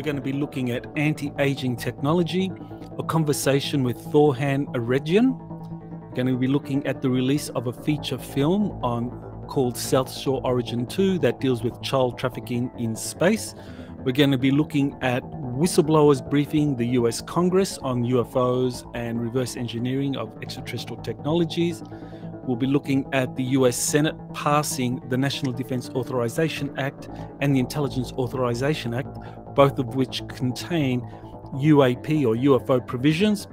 we're going to be looking at anti aging technology, a conversation with Thorhan Eredyon. We're going to be looking at the release of a feature film on called South Shore Origin 2 that deals with child trafficking in space. We're going to be looking at whistleblowers briefing the US Congress on UFOs and reverse engineering of extraterrestrial technologies. We'll be looking at the US Senate passing the National Defense Authorization Act and the Intelligence Authorization Act, both of which contain UAP or UFO provisions.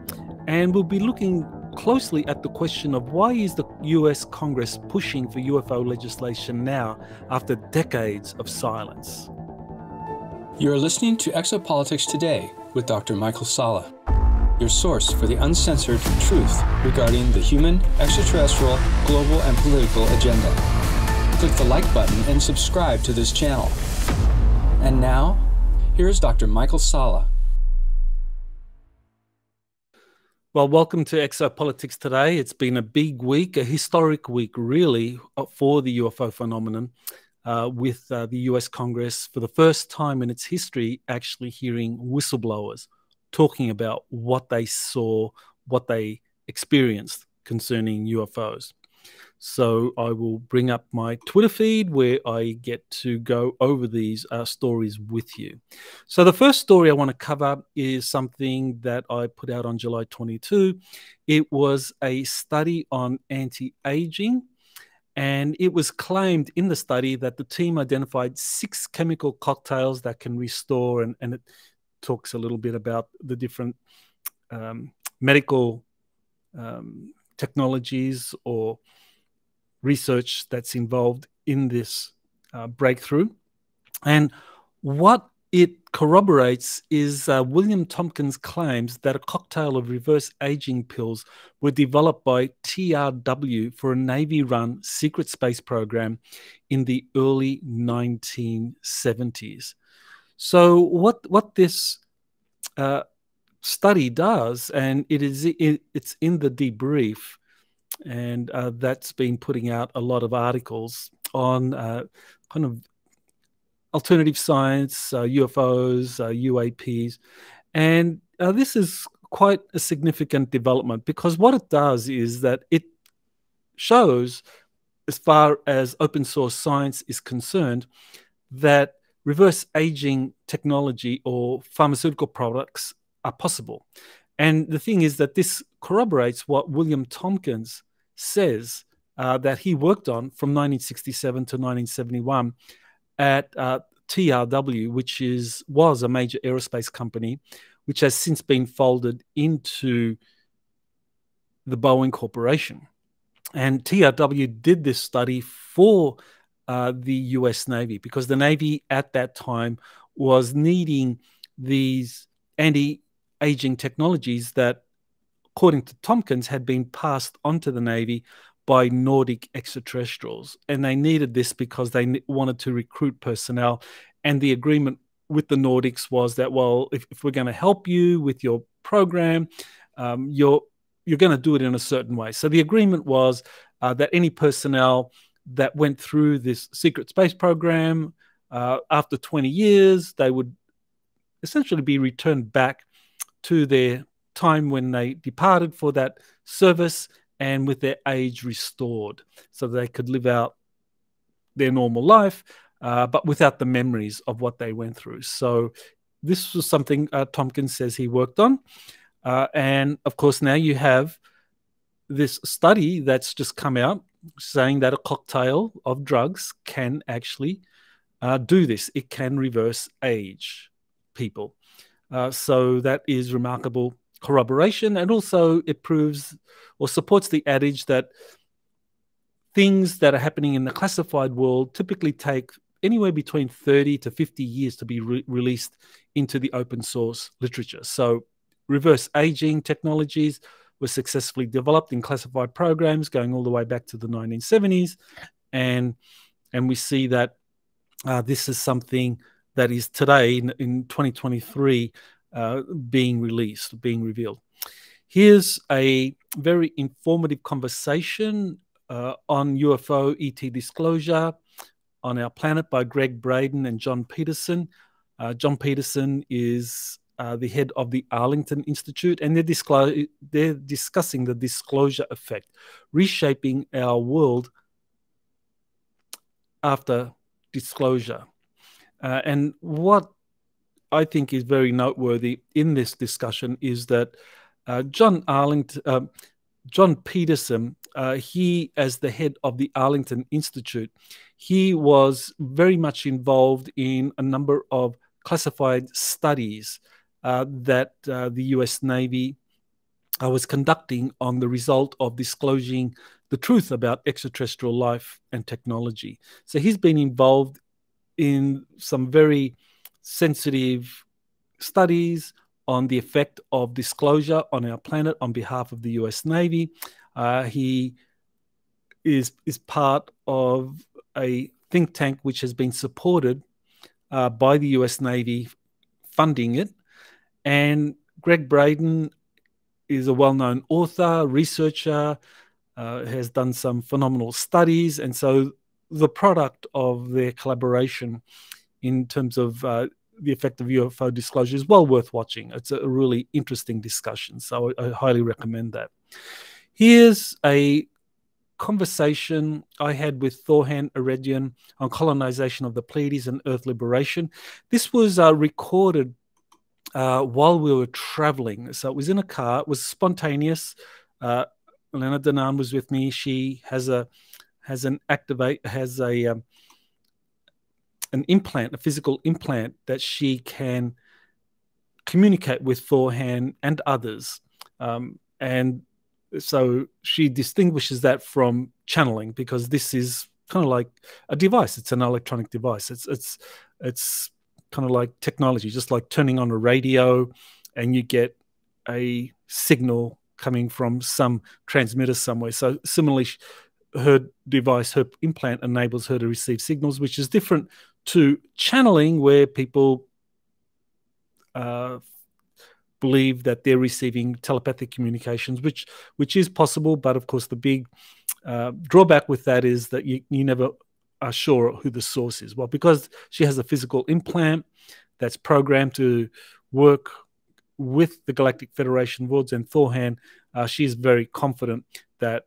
And we'll be looking closely at the question of why is the US Congress pushing for UFO legislation now after decades of silence. You're listening to Exopolitics Today with Dr. Michael Salla, your source for the uncensored truth regarding the human, extraterrestrial, global, and political agenda. Click the like button and subscribe to this channel. And now, here's Dr. Michael Salla. Well, welcome to Exopolitics today. It's been a big week, a historic week, really, for the UFO phenomenon, uh, with uh, the US Congress for the first time in its history actually hearing whistleblowers talking about what they saw, what they experienced concerning UFOs. So I will bring up my Twitter feed where I get to go over these uh, stories with you. So the first story I want to cover is something that I put out on July 22. It was a study on anti-aging. And it was claimed in the study that the team identified six chemical cocktails that can restore, and, and it talks a little bit about the different um, medical um, technologies or research that's involved in this uh, breakthrough. And what it corroborates is uh, William Tompkins' claims that a cocktail of reverse aging pills were developed by TRW for a Navy run secret space program in the early 1970s. So, what, what this uh, study does, and it is it, it's in the debrief, and uh, that's been putting out a lot of articles on uh, kind of alternative science, uh, UFOs, UAPs, uh, and uh, this is quite a significant development because what it does is that it shows, as far as open source science is concerned, that reverse aging technology or pharmaceutical products are possible. And the thing is that this corroborates what William Tompkins says uh, that he worked on from 1967 to 1971 at uh, TRW, which is was a major aerospace company, which has since been folded into the Boeing Corporation. And TRW did this study for uh, the US Navy because the Navy at that time was needing these anti aging technologies that according to Tompkins, had been passed on to the Navy by Nordic extraterrestrials. And they needed this because they wanted to recruit personnel. And the agreement with the Nordics was that, well, if, if we're going to help you with your program, um, you're you're going to do it in a certain way. So the agreement was uh, that any personnel that went through this secret space program uh, after 20 years, they would essentially be returned back to their time when they departed for that service and with their age restored so they could live out their normal life, uh, but without the memories of what they went through. So this was something uh, Tompkins says he worked on. Uh, and of course, now you have this study that's just come out saying that a cocktail of drugs can actually uh, do this. It can reverse age people. Uh, so that is remarkable corroboration and also it proves or supports the adage that things that are happening in the classified world typically take anywhere between 30 to 50 years to be re released into the open source literature. So reverse aging technologies were successfully developed in classified programs going all the way back to the 1970s and and we see that uh, this is something that is today in, in 2023 uh, being released, being revealed. Here's a very informative conversation uh, on UFO ET disclosure on our planet by Gregg Braden and John Peterson. Uh, John Peterson is uh, the head of the Arlington Institute, and they're, disclo- they're discussing the disclosure effect, reshaping our world after disclosure. Uh, and what I think is very noteworthy in this discussion is that uh, John Arlington, uh, John Peterson, uh, he as the head of the Arlington Institute, he was very much involved in a number of classified studies that uh, the U.S. Navy uh, was conducting on the result of disclosing the truth about extraterrestrial life and technology. So he's been involved in some very sensitive studies on the effect of disclosure on our planet on behalf of the US Navy. Uh, he is, is part of a think tank which has been supported uh, by the US Navy funding it. And Gregg Braden is a well known author, researcher, uh, has done some phenomenal studies. And so the product of their collaboration in terms of uh, the effect of UFO disclosure is well worth watching. It's a really interesting discussion, so I, I highly recommend that. Here's a conversation I had with Thorhan Eredyon on colonization of the Pleiades and Earth liberation. This was uh, recorded uh, while we were traveling. So it was in a car, it was spontaneous. Uh, Lena Danaan was with me. She has a has an activate has a um, an implant, a physical implant that she can communicate with Thorhan and others. Um, and so she distinguishes that from channeling because this is kind of like a device. It's an electronic device. It's it's it's kind of like technology, just like turning on a radio and you get a signal coming from some transmitter somewhere. So similarly, her device, her implant enables her to receive signals, which is different to channeling, where people uh, believe that they're receiving telepathic communications, which which is possible. But of course, the big uh, drawback with that is that you, you never are sure who the source is. Well, because she has a physical implant that's programmed to work with the Galactic Federation Worlds and Thorhan, uh, she's very confident that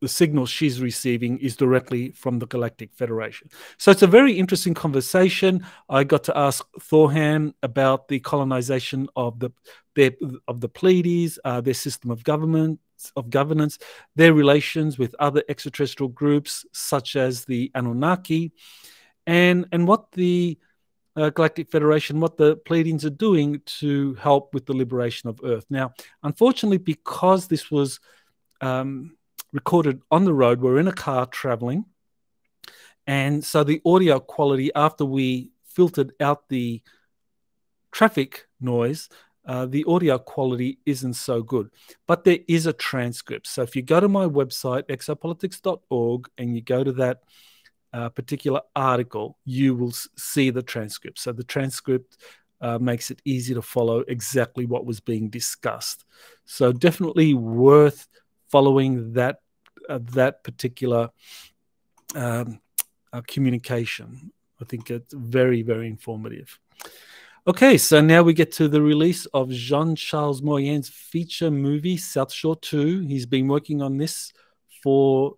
the signal she's receiving is directly from the Galactic Federation. So it's a very interesting conversation. I got to ask Thorhan about the colonization of the their, of the Pleiades, uh, their system of government of governance, their relations with other extraterrestrial groups such as the Anunnaki, and and what the uh, Galactic Federation, what the Pleiadians are doing to help with the liberation of Earth. Now, unfortunately, because this was um, recorded on the road. We're in a car traveling. And so the audio quality, after we filtered out the traffic noise, uh, the audio quality isn't so good. But there is a transcript. So if you go to my website, exopolitics.org, and you go to that uh, particular article, you will see the transcript. So the transcript uh, makes it easy to follow exactly what was being discussed. So definitely worth following that uh, that particular um, uh, communication. I think it's very very informative. Okay, so now we get to the release of Jean Charles Moyen's feature movie South Shore 2. He's been working on this for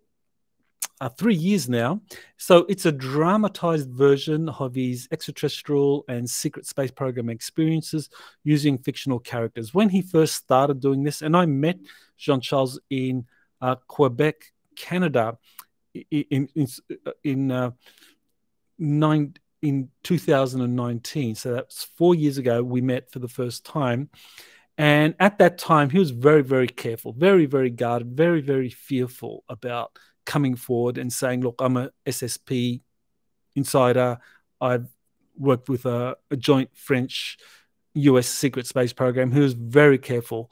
uh, three years now. So it's a dramatized version of his extraterrestrial and secret space program experiences using fictional characters. When he first started doing this, and I met Jean Charles in uh, Quebec, Canada, in in in, uh, nine in 2019. So that's four years ago. We met for the first time. And at that time, he was very, very careful, very, very guarded, very, very fearful about coming forward and saying, look, I'm a SSP insider. I've worked with a, a joint French US secret space program. He was very careful.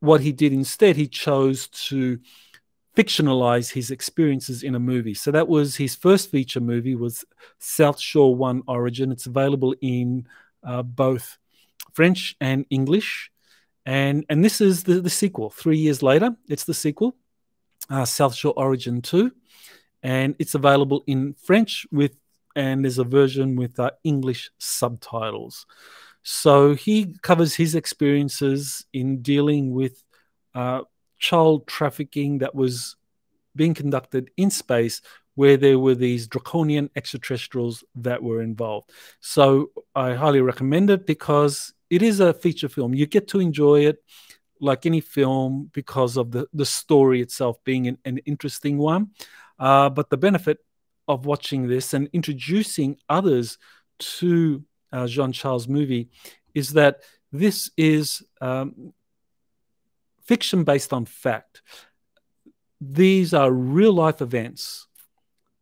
What he did instead, he chose to fictionalize his experiences in a movie. So that was his first feature movie was South Shore One Origin. It's available in uh, both French and English. And, and this is the, the sequel. Three years later, it's the sequel uh, South Shore Origin 2, and it's available in French with and there's a version with uh, English subtitles. So he covers his experiences in dealing with uh, child trafficking that was being conducted in space where there were these draconian extraterrestrials that were involved. So I highly recommend it because it is a feature film. You get to enjoy it like any film because of the, the story itself being an, an interesting one. Uh, but the benefit of watching this and introducing others to uh, Jean Charles movie is that this is um, fiction based on fact. These are real life events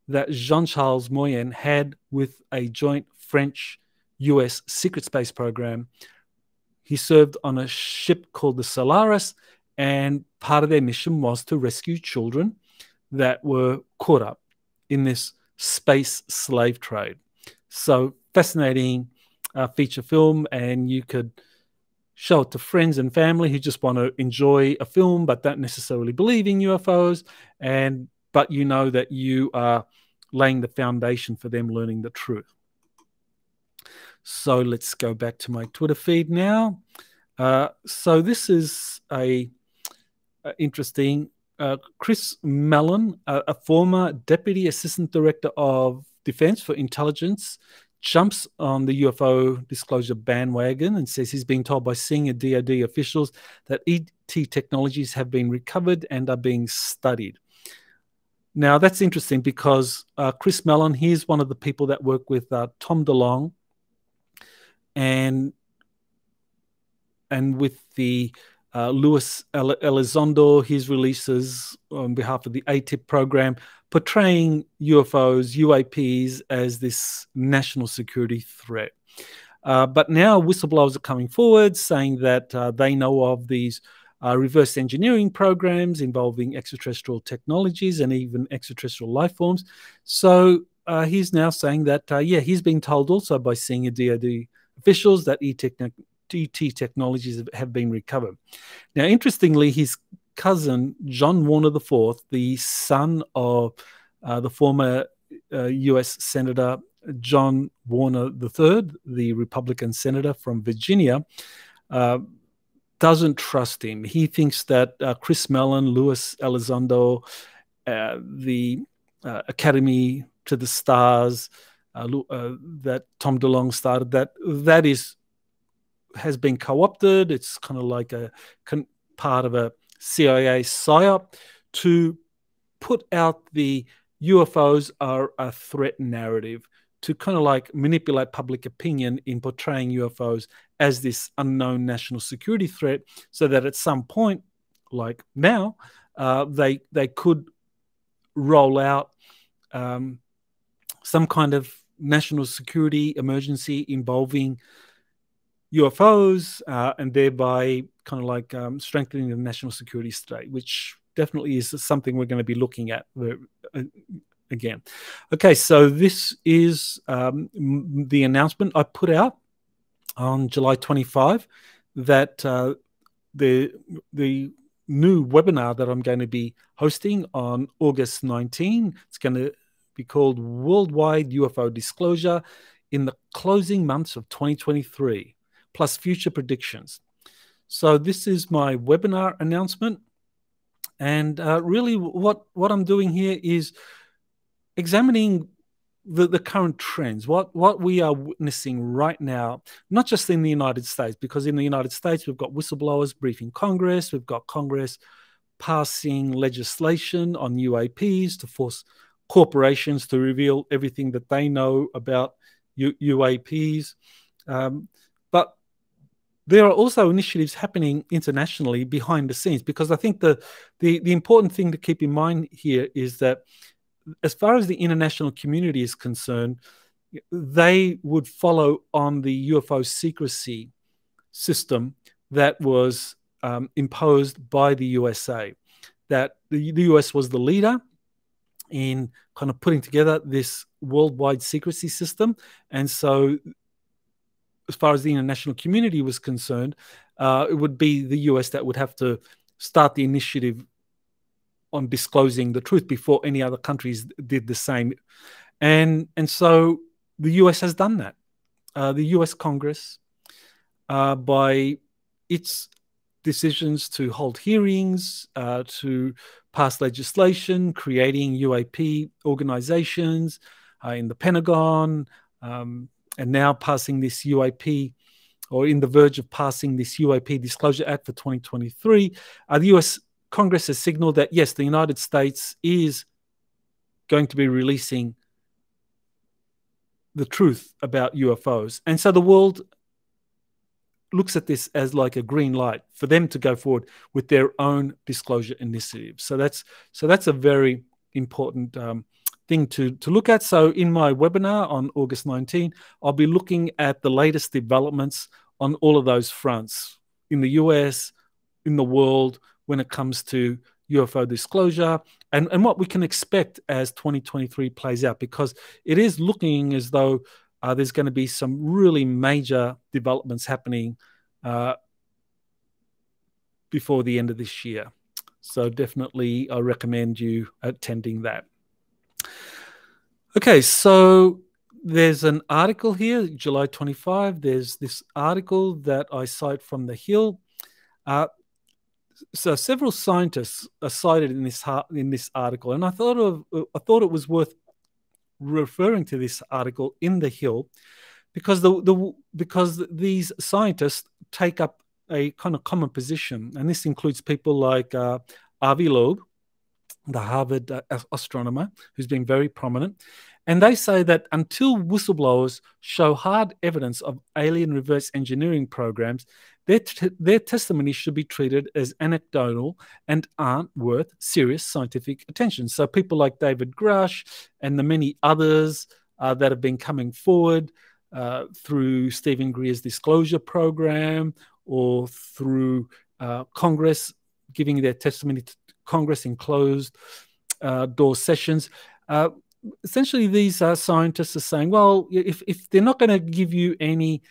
that Jean Charles Moyen had with a joint French US secret space program. He served on a ship called the Solaris, and part of their mission was to rescue children that were caught up in this space slave trade. So fascinating uh, feature film, and you could show it to friends and family who just want to enjoy a film but don't necessarily believe in UFOs, and but you know that you are laying the foundation for them learning the truth. So let's go back to my Twitter feed now. Uh, so this is a, a interesting uh, Chris Mellon, a, a, former Deputy Assistant Director of Defense for Intelligence, jumps on the UFO disclosure bandwagon and says he's been told by senior DoD officials that ET technologies have been recovered and are being studied. Now, that's interesting because uh, Chris Mellon, he's one of the people that work with uh, Tom DeLonge, and and with the uh, Luis Elizondo, his releases on behalf of the AATIP program, portraying UFOs, UAPs as this national security threat. Uh, but now whistleblowers are coming forward saying that uh, they know of these uh, reverse engineering programs involving extraterrestrial technologies and even extraterrestrial life forms. So uh, he's now saying that, uh, yeah, he's being told also by senior DoD officials that ET technologies have been recovered. Now, interestingly, his cousin, John Warner IV, the son of uh, the former uh, US Senator John Warner III, the Republican senator from Virginia, uh, doesn't trust him. He thinks that uh, Chris Mellon, Luis Elizondo, uh, the uh, Academy to the Stars, that Tom DeLonge started, that that is has been co-opted. It's kind of like a part of a CIA psyop to put out the UFOs are a threat narrative to kind of like manipulate public opinion in portraying UFOs as this unknown national security threat, so that at some point, like now, uh, they they could roll out um, some kind of national security emergency involving UFOs uh, and thereby kind of like um, strengthening the national security state, which definitely is something we're going to be looking at uh, again. Okay, so this is um, the announcement I put out on July 25 that uh, the the new webinar that I'm going to be hosting on August 19. It's going to be called Worldwide UFO Disclosure in the closing months of 2023 plus future predictions. So this is my webinar announcement. And uh, really what, what I'm doing here is examining the, the current trends, what, what we are witnessing right now, not just in the United States, because in the United States, we've got whistleblowers briefing Congress, we've got Congress passing legislation on UAPs to force corporations to reveal everything that they know about U UAPs. Um, there are also initiatives happening internationally behind the scenes because I think the, the, the important thing to keep in mind here is that as far as the international community is concerned, they would follow on the UFO secrecy system that was um, imposed by the USA. That the, the US was the leader in kind of putting together this worldwide secrecy system. And so as far as the international community was concerned, uh, it would be the US that would have to start the initiative on disclosing the truth before any other countries did the same. and and so the U.S. has done that. Uh, the U.S. Congress, uh, by its decisions to hold hearings, uh, to pass legislation, creating UAP organizations uh, in the Pentagon, um, and now passing this UAP or in the verge of passing this UAP Disclosure Act for 2023. Uh, the US Congress has signaled that, yes, the United States is going to be releasing the truth about UFOs. And so the world looks at this as like a green light for them to go forward with their own disclosure initiative. So that's so that's a very important um, thing to, to look at. So in my webinar on August 19, I'll be looking at the latest developments on all of those fronts in the US, in the world, when it comes to UFO disclosure and, and what we can expect as 2023 plays out, because it is looking as though uh, there's going to be some really major developments happening uh, before the end of this year. So definitely, I recommend you attending that. Okay, so there's an article here, July 25. There's this article that I cite from The Hill. Uh, so several scientists are cited in this in this article, and I thought of I thought it was worth referring to this article in The Hill because the, the because these scientists take up a kind of common position, and this includes people like uh, Avi Loeb, the Harvard uh, astronomer, who's been very prominent. And they say that until whistleblowers show hard evidence of alien reverse engineering programs, their, their testimony should be treated as anecdotal and aren't worth serious scientific attention. So, people like David Grusch and the many others uh, that have been coming forward uh, through Steven Greer's disclosure program or through uh, Congress giving their testimony to Congress in closed uh, door sessions. Uh, essentially, these uh, scientists are saying, well, if, if they're not going to give you any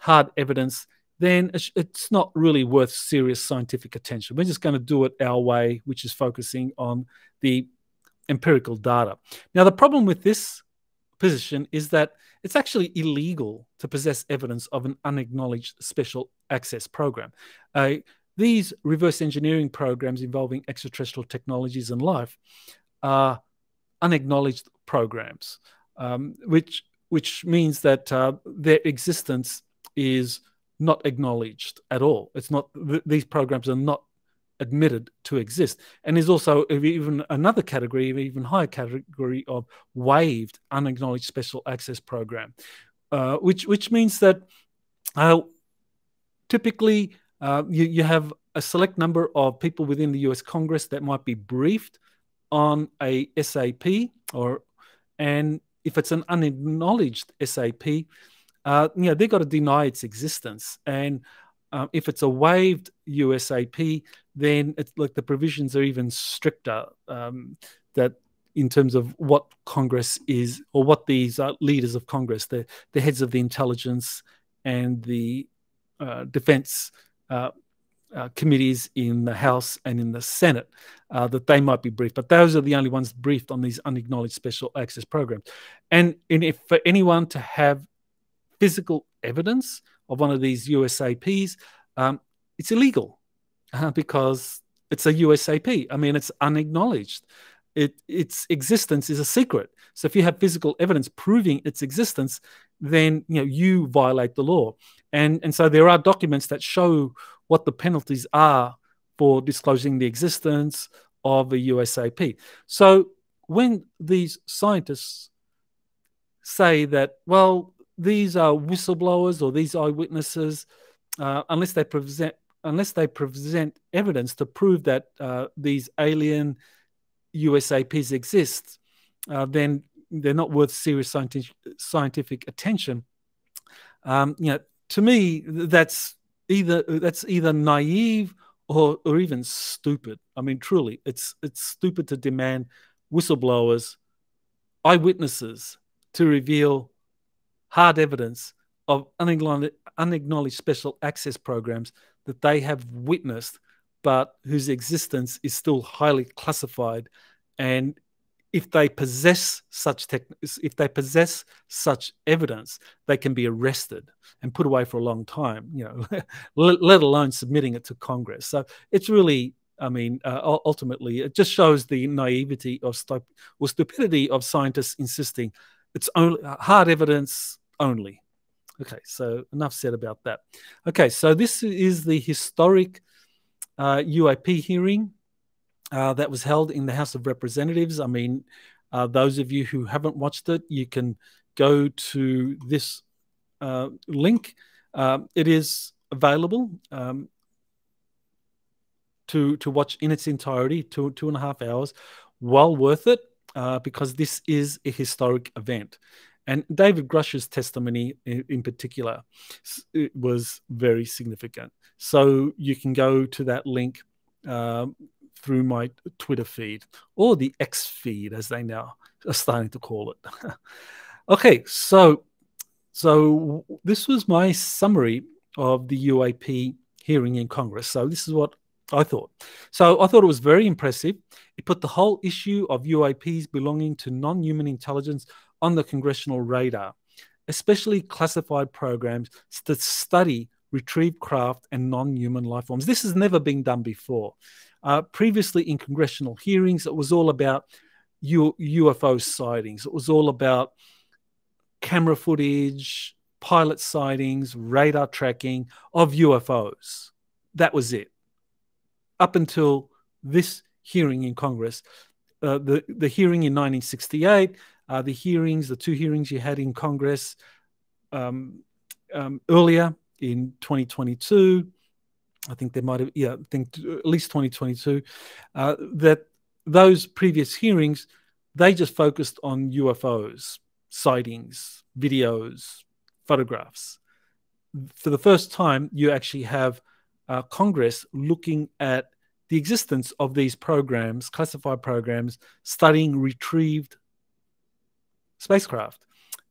hard evidence, then it's, not really worth serious scientific attention. We're just going to do it our way, which is focusing on the empirical data. Now, the problem with this position is that it's actually illegal to possess evidence of an unacknowledged special access program. These reverse engineering programs involving extraterrestrial technologies and life are unacknowledged programs, um, which which means that uh, their existence is not acknowledged at all. It's not th these programs are not admitted to exist. And there's also even another category, even higher category of waived, unacknowledged special access program, uh, which which means that uh, typically uh, you, you have a select number of people within the US Congress that might be briefed on a SAP or and if it's an unacknowledged SAP, uh, you know, they've got to deny its existence. And um, if it's a waived USAP, then it's like the provisions are even stricter um, that in terms of what Congress is or what these uh, leaders of Congress, the, the heads of the intelligence and the uh, defense uh, uh, committees in the House and in the Senate uh, that they might be briefed, but those are the only ones briefed on these unacknowledged special access programs. And, if for anyone to have physical evidence of one of these USAPs, um, it's illegal uh, because it's a USAP. I mean, it's unacknowledged. It, its existence is a secret. So if you have physical evidence proving its existence, then you know you violate the law. And and so there are documents that show what the penalties are for disclosing the existence of a USAP. So when these scientists say that, well, these are whistleblowers or these eyewitnesses, uh, unless they present unless they present evidence to prove that uh, these alien USAPs exist, uh, then they're not worth serious scientific, scientific attention. Um, you know, to me, that's either that's either naive or or even stupid. I mean, truly, it's it's stupid to demand whistleblowers, eyewitnesses to reveal hard evidence of unacknowledged, unacknowledged special access programs that they have witnessed, but whose existence is still highly classified and if they possess such if they possess such evidence, they can be arrested and put away for a long time. You know, let, let, alone submitting it to Congress. So it's really, I mean, uh, ultimately, it just shows the naivety of stup- or stupidity of scientists insisting it's only uh, hard evidence only. Okay, so enough said about that. Okay, so this is the historic uh, UAP hearing uh, that was held in the House of Representatives. I mean, uh, those of you who haven't watched it, you can go to this uh, link. Um, it is available um, to to watch in its entirety, two two and a half hours. Well worth it uh, because this is a historic event. And David Grusch's testimony in, particular was very significant. So you can go to that link um, through my Twitter feed or the X feed, as they now are starting to call it. okay, so so this was my summary of the UAP hearing in Congress. So this is what I thought. So I thought it was very impressive. It put the whole issue of UAPs belonging to non-human intelligence on the congressional radar, especially classified programs that study retrieved craft and non-human life forms. This has never been done before. Uh, previously, in congressional hearings, it was all about U- UFO sightings. It was all about camera footage, pilot sightings, radar tracking of UFOs. That was it. Up until this hearing in Congress, uh, the, the hearing in 1968, uh, the hearings, the two hearings you had in Congress um, um, earlier in 2022, I think there might have, yeah, I think at least 2022, uh, that those previous hearings, they just focused on UFOs, sightings, videos, photographs. For the first time, you actually have uh, Congress looking at the existence of these programs, classified programs, studying retrieved spacecraft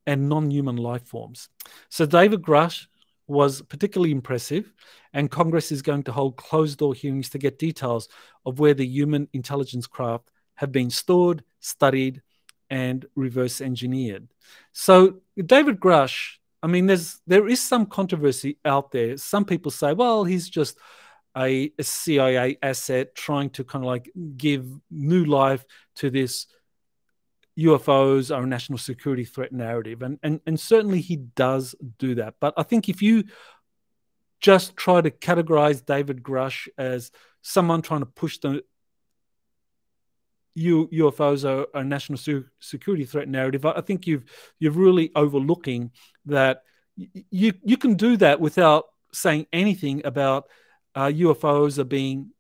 and non human life forms. So, David Grusch was particularly impressive, and Congress is going to hold closed door hearings to get details of where the human intelligence craft have been stored, studied, and reverse engineered. So David Grusch, I mean, there's there is some controversy out there. Some people say, well, he's just a, a CIA asset trying to kind of like give new life to this UFOs are a national security threat narrative. And, and, and certainly he does do that. But I think if you just try to categorize David Grusch as someone trying to push the U, UFOs are a national security threat narrative, I think you've you're really overlooking that you you can do that without saying anything about uh, UFOs are being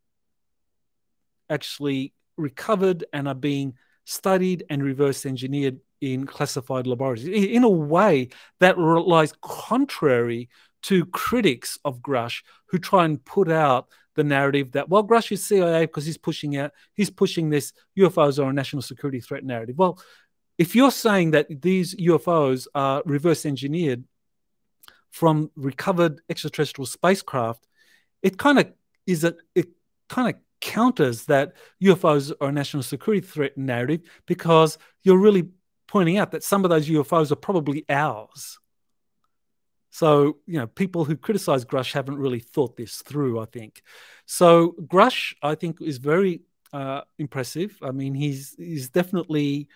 actually recovered and are being studied and reverse engineered in classified laboratories in a way that lies contrary to critics of Grusch who try and put out the narrative that well Grusch is CIA because he's pushing out he's pushing this UFOs are a national security threat narrative. Well, if you're saying that these UFOs are reverse engineered from recovered extraterrestrial spacecraft, it kind of is a it kind of counters that UFOs are a national security threat narrative because you're really pointing out that some of those UFOs are probably ours. So, you know, people who criticize Grusch haven't really thought this through, I think. So, Grusch, I think, is very uh, impressive. I mean, he's he's definitely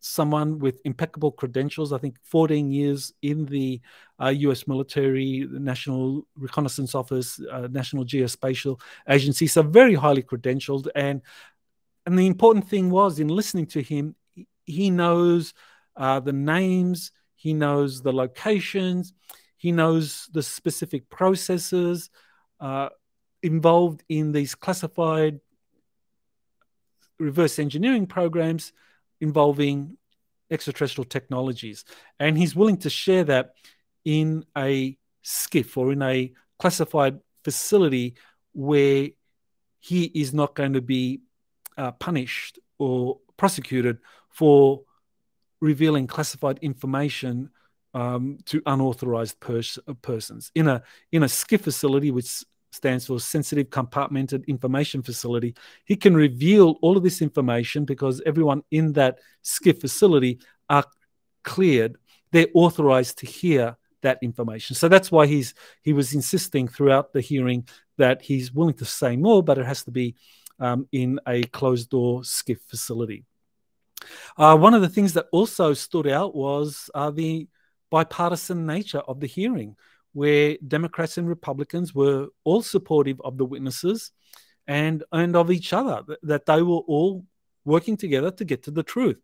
someone with impeccable credentials. I think 14 years in the uh, US military, the National Reconnaissance Office, uh, National Geospatial Agency, so very highly credentialed. And and the important thing was in listening to him, he knows uh, the names, he knows the locations, he knows the specific processes uh, involved in these classified reverse engineering programs involving extraterrestrial technologies. And he's willing to share that in a SCIF or in a classified facility where he is not going to be uh, punished or prosecuted for revealing classified information um, to unauthorized pers- persons in a in a SCIF facility, which stands for Sensitive Compartmented Information Facility. He can reveal all of this information because everyone in that SCIF facility are cleared. They're authorized to hear that information. So that's why he's he was insisting throughout the hearing that he's willing to say more, but it has to be um, in a closed door SCIF facility. Uh, one of the things that also stood out was uh, the bipartisan nature of the hearing, where Democrats and Republicans were all supportive of the witnesses and, and of each other, that they were all working together to get to the truth.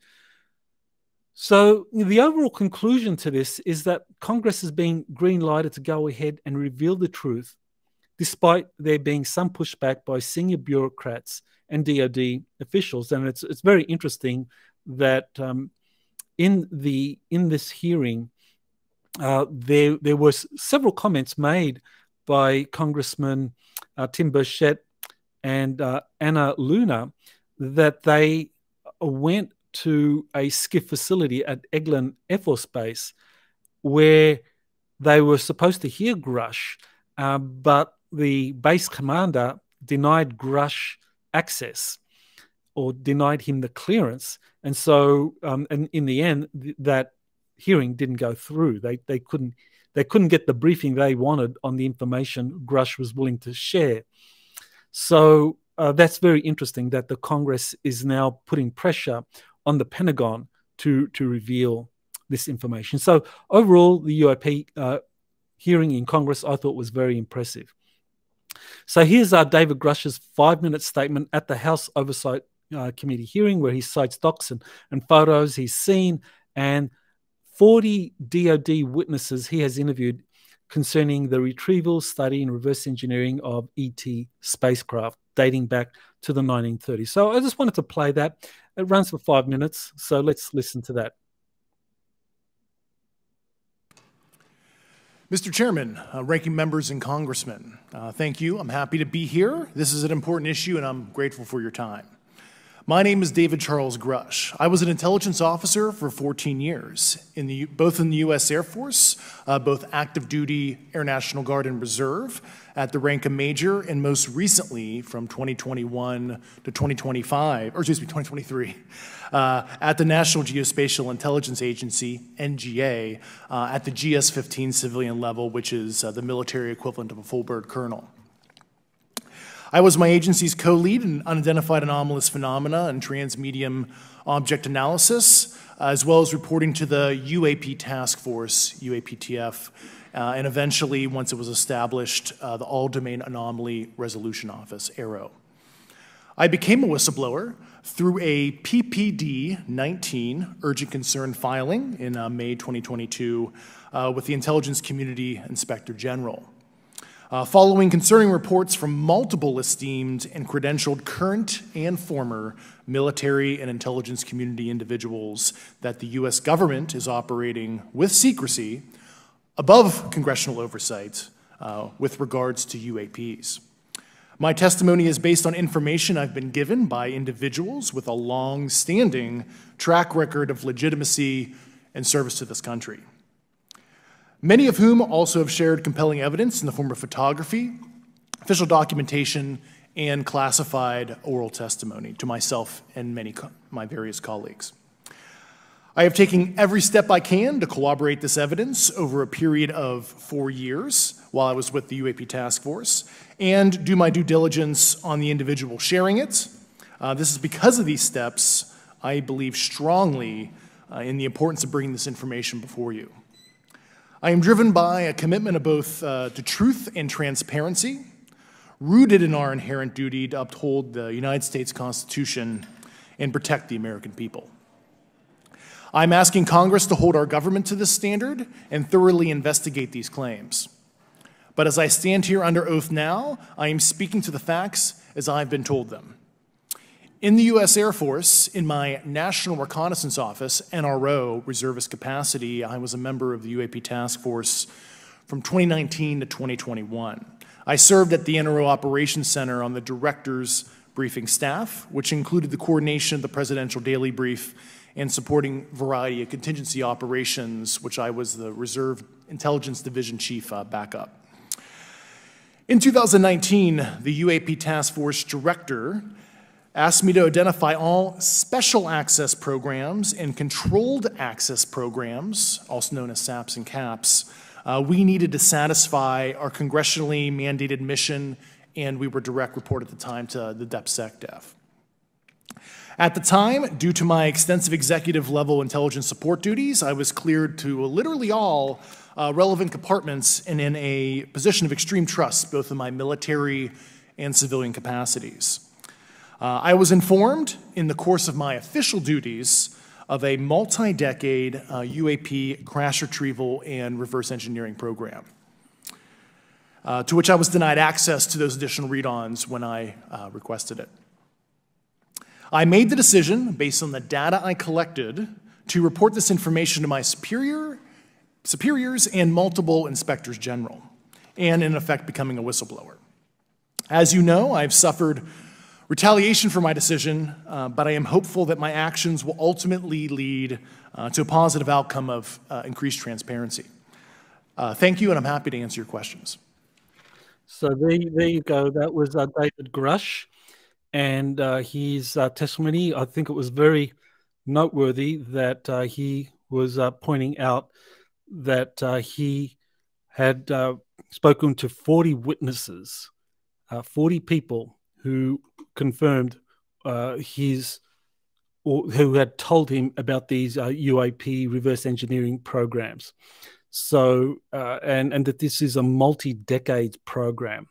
So, the overall conclusion to this is that Congress is being green lighted to go ahead and reveal the truth, despite there being some pushback by senior bureaucrats and DoD officials. And it's, it's very interesting that um, in, the, in this hearing, uh, there, there were several comments made by Congressman uh, Tim Burchett and uh, Anna Luna that they went to a SCIF facility at Eglin Air Force Base where they were supposed to hear Grusch, uh, but the base commander denied Grusch access or denied him the clearance. And so, um, and in the end, th- that hearing didn't go through. They they couldn't they couldn't get the briefing they wanted on the information Grusch was willing to share. So uh, that's very interesting that the Congress is now putting pressure on the Pentagon to to reveal this information. So overall, the UAP uh, hearing in Congress I thought was very impressive. So here's our David Grusch's five-minute statement at the House Oversight uh, Committee hearing, where he cites docs and, and photos he's seen and 40 DoD witnesses he has interviewed concerning the retrieval, study, and reverse engineering of ET spacecraft dating back to the 1930s. So I just wanted to play that. It runs for five minutes, so let's listen to that. Mr. Chairman, uh, ranking members and congressmen, uh, thank you. I'm happy to be here. This is an important issue, and I'm grateful for your time. My name is David Charles Grusch. I was an intelligence officer for 14 years, in the, both in the U.S. Air Force, uh, both active duty Air National Guard and Reserve, at the rank of major, and most recently from 2021 to 2025, or excuse me, 2023, uh, at the National Geospatial Intelligence Agency, NGA, uh, at the GS 15 civilian level, which is uh, the military equivalent of a full bird colonel. I was my agency's co lead in unidentified anomalous phenomena and transmedium object analysis, as well as reporting to the UAP task force, UAPTF, uh, and eventually, once it was established, uh, the All Domain Anomaly Resolution Office, AARO. I became a whistleblower through a PPD 19 urgent concern filing in uh, May 2022 uh, with the Intelligence Community Inspector General. Uh, following concerning reports from multiple esteemed and credentialed current and former military and intelligence community individuals that the U.S. government is operating with secrecy above congressional oversight uh, with regards to UAPs. My testimony is based on information I've been given by individuals with a long standing track record of legitimacy and service to this country. Many of whom also have shared compelling evidence in the form of photography, official documentation, and classified oral testimony to myself and many my various colleagues. I have taken every step I can to corroborate this evidence over a period of four years while I was with the UAP task force and do my due diligence on the individual sharing it. Uh, this is because of these steps, I believe strongly uh, in the importance of bringing this information before you. I am driven by a commitment of both uh, to truth and transparency, rooted in our inherent duty to uphold the United States Constitution and protect the American people. I'm asking Congress to hold our government to this standard and thoroughly investigate these claims. But as I stand here under oath now, I am speaking to the facts as I've been told them. In the U.S. Air Force, in my National Reconnaissance Office, NRO, reservist capacity, I was a member of the UAP Task Force from 2019 to 2021. I served at the NRO Operations Center on the Director's briefing staff, which included the coordination of the Presidential Daily Brief and supporting variety of contingency operations, which I was the Reserve Intelligence Division Chief uh, backup. In 2019, the UAP Task Force Director asked me to identify all special access programs and controlled access programs, also known as SAPs and CAPs, uh, we needed to satisfy our congressionally mandated mission, and we were direct report at the time to the DepSecDef. At the time, due to my extensive executive level intelligence support duties, I was cleared to literally all uh, relevant compartments and in a position of extreme trust, both in my military and civilian capacities. Uh, I was informed in the course of my official duties of a multi decade uh, UAP crash retrieval and reverse engineering program, uh, to which I was denied access to those additional read ons when I uh, requested it. I made the decision, based on the data I collected, to report this information to my superior, superiors and multiple inspectors general, and in effect becoming a whistleblower. As you know, I've suffered retaliation for my decision, uh, but I am hopeful that my actions will ultimately lead uh, to a positive outcome of uh, increased transparency. Uh, thank you, and I'm happy to answer your questions. So there, there you go. That was uh, David Grusch, and uh, his testimony. I think it was very noteworthy that he was pointing out that he had spoken to 40 witnesses, 40 people who confirmed uh, his or who had told him about these uh, UAP reverse engineering programs. So uh, and and that this is a multi-decade program.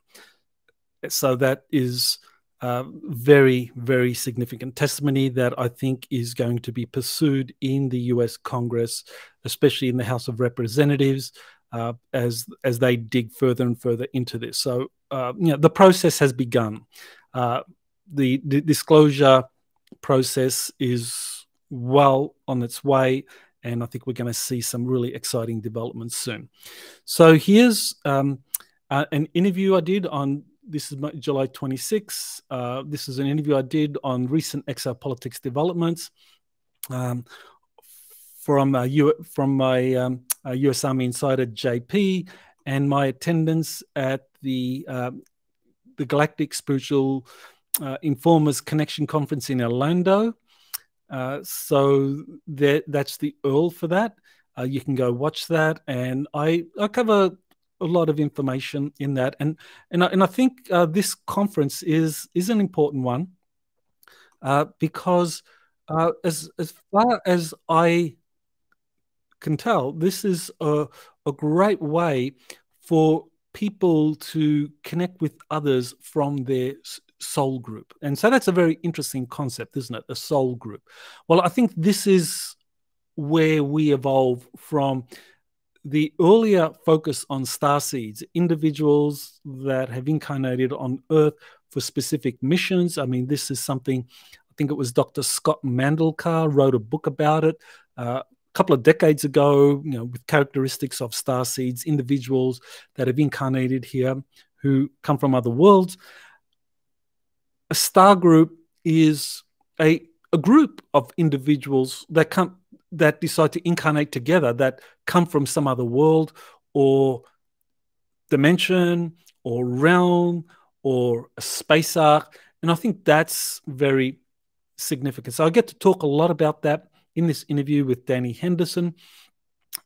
So that is uh, very very significant testimony that I think is going to be pursued in the U.S. Congress, especially in the House of Representatives. Uh, as as they dig further and further into this, so uh, you know the process has begun. Uh, the, disclosure process is well on its way, and I think we're going to see some really exciting developments soon. So here's um, uh, an interview I did on this is July 26. Uh, this is an interview I did on recent exopolitics developments um, from uh, from my um, uh, U.S. Army insider JP and my attendance at the um, the Galactic Spiritual uh, Informers Connection Conference in Orlando. Uh, so that, that's the URL for that. Uh, you can go watch that, and I, I cover a lot of information in that, and and I, and I think uh, this conference is is an important one uh, because uh, as as far as I can tell, this is a a great way for people to connect with others from their soul group. And so that's a very interesting concept, isn't it? A soul group. Well, I think this is where we evolve from the earlier focus on star seeds, individuals that have incarnated on Earth for specific missions. I mean, this is something, I think it was Dr. Scott Mandelker wrote a book about it. Uh, a couple of decades ago, you know, with characteristics of star seeds, individuals that have incarnated here who come from other worlds. A star group is a, a group of individuals that come that decide to incarnate together that come from some other world or dimension or realm or a space arc. And I think that's very significant. So I get to talk a lot about that in this interview with Danny Henderson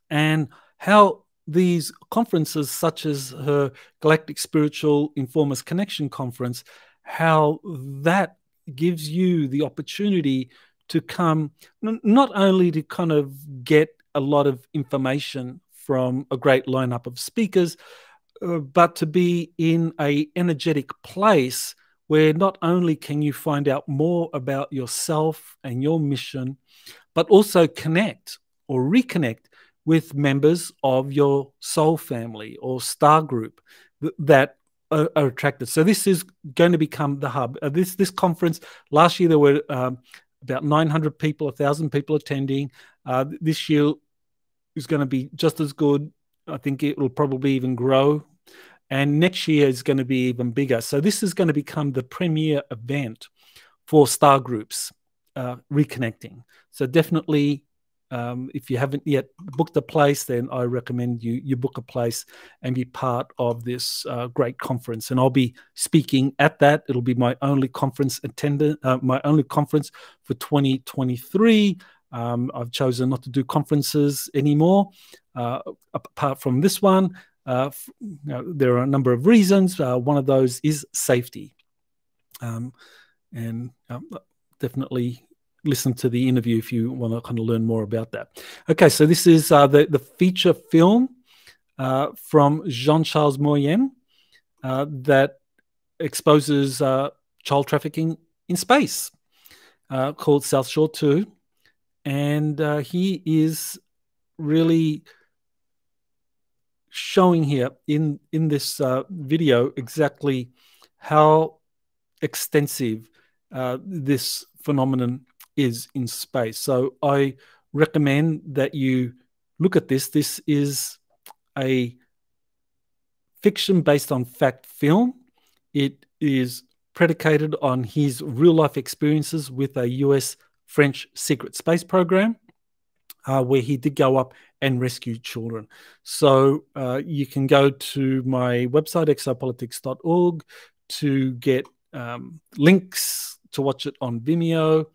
and how these conferences, such as her Galactic Spiritual Informers Connection Conference, how that gives you the opportunity to come not only to kind of get a lot of information from a great lineup of speakers, uh, but to be in a energetic place where not only can you find out more about yourself and your mission, but also connect or reconnect with members of your soul family or star group that are, are attracted. So this is going to become the hub. Uh, this this conference last year there were um, about 900 people, 1,000 people attending. Uh, this year is going to be just as good. I think it will probably even grow. And next year is going to be even bigger. So this is going to become the premier event for star groups uh, reconnecting. So definitely um, if you haven't yet booked a place, then I recommend you you book a place and be part of this uh, great conference. And I'll be speaking at that. It'll be my only conference attendant, uh, my only conference for 2023. Um, I've chosen not to do conferences anymore, uh, apart from this one. Uh, you know, there are a number of reasons. Uh, one of those is safety, um, and um, definitely listen to the interview if you want to kind of learn more about that. Okay, so this is uh, the the feature film uh, from Jean Charles Moyen uh, that exposes uh, child trafficking in space, uh, called South Shore Two, and uh, he is really showing here in in this video exactly how extensive this phenomenon is in space. So I recommend that you look at this. This is a fiction based on fact film. It is predicated on his real life experiences with a US French secret space program, uh, where he did go up and rescue children. So uh, you can go to my website, exopolitics.org, to get um, links to watch it on Vimeo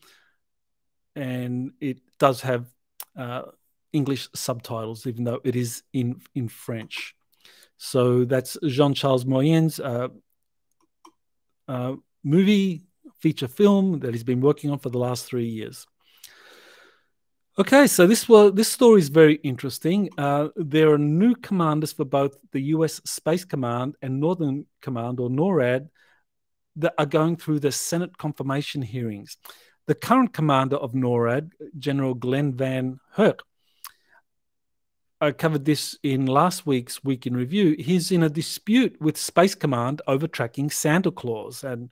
and it does have uh, English subtitles, even though it is in in French. So that's Jean Charles Moyen's uh, uh, movie feature film that he's been working on for the last three years. Okay, so this this story is very interesting. Uh, there are new commanders for both the U.S. Space Command and Northern Command, or NORAD, that are going through the Senate confirmation hearings the current commander of NORAD, General Glen Van Herk. I covered this in last week's Week in Review. He's in a dispute with Space Command over tracking Santa Claus. And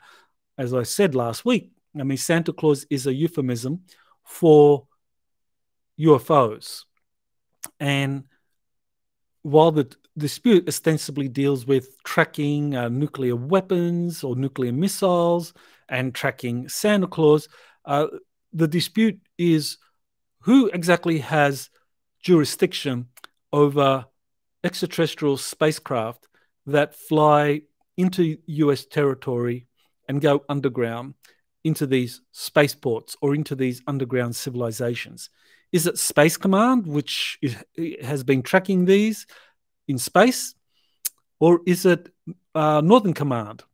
as I said last week, I mean, Santa Claus is a euphemism for UFOs. And while the dispute ostensibly deals with tracking uh, nuclear weapons or nuclear missiles and tracking Santa Claus, uh, the dispute is who exactly has jurisdiction over extraterrestrial spacecraft that fly into US territory and go underground into these spaceports or into these underground civilizations. Is it Space Command, which is, has been tracking these in space, or is it uh, Northern Command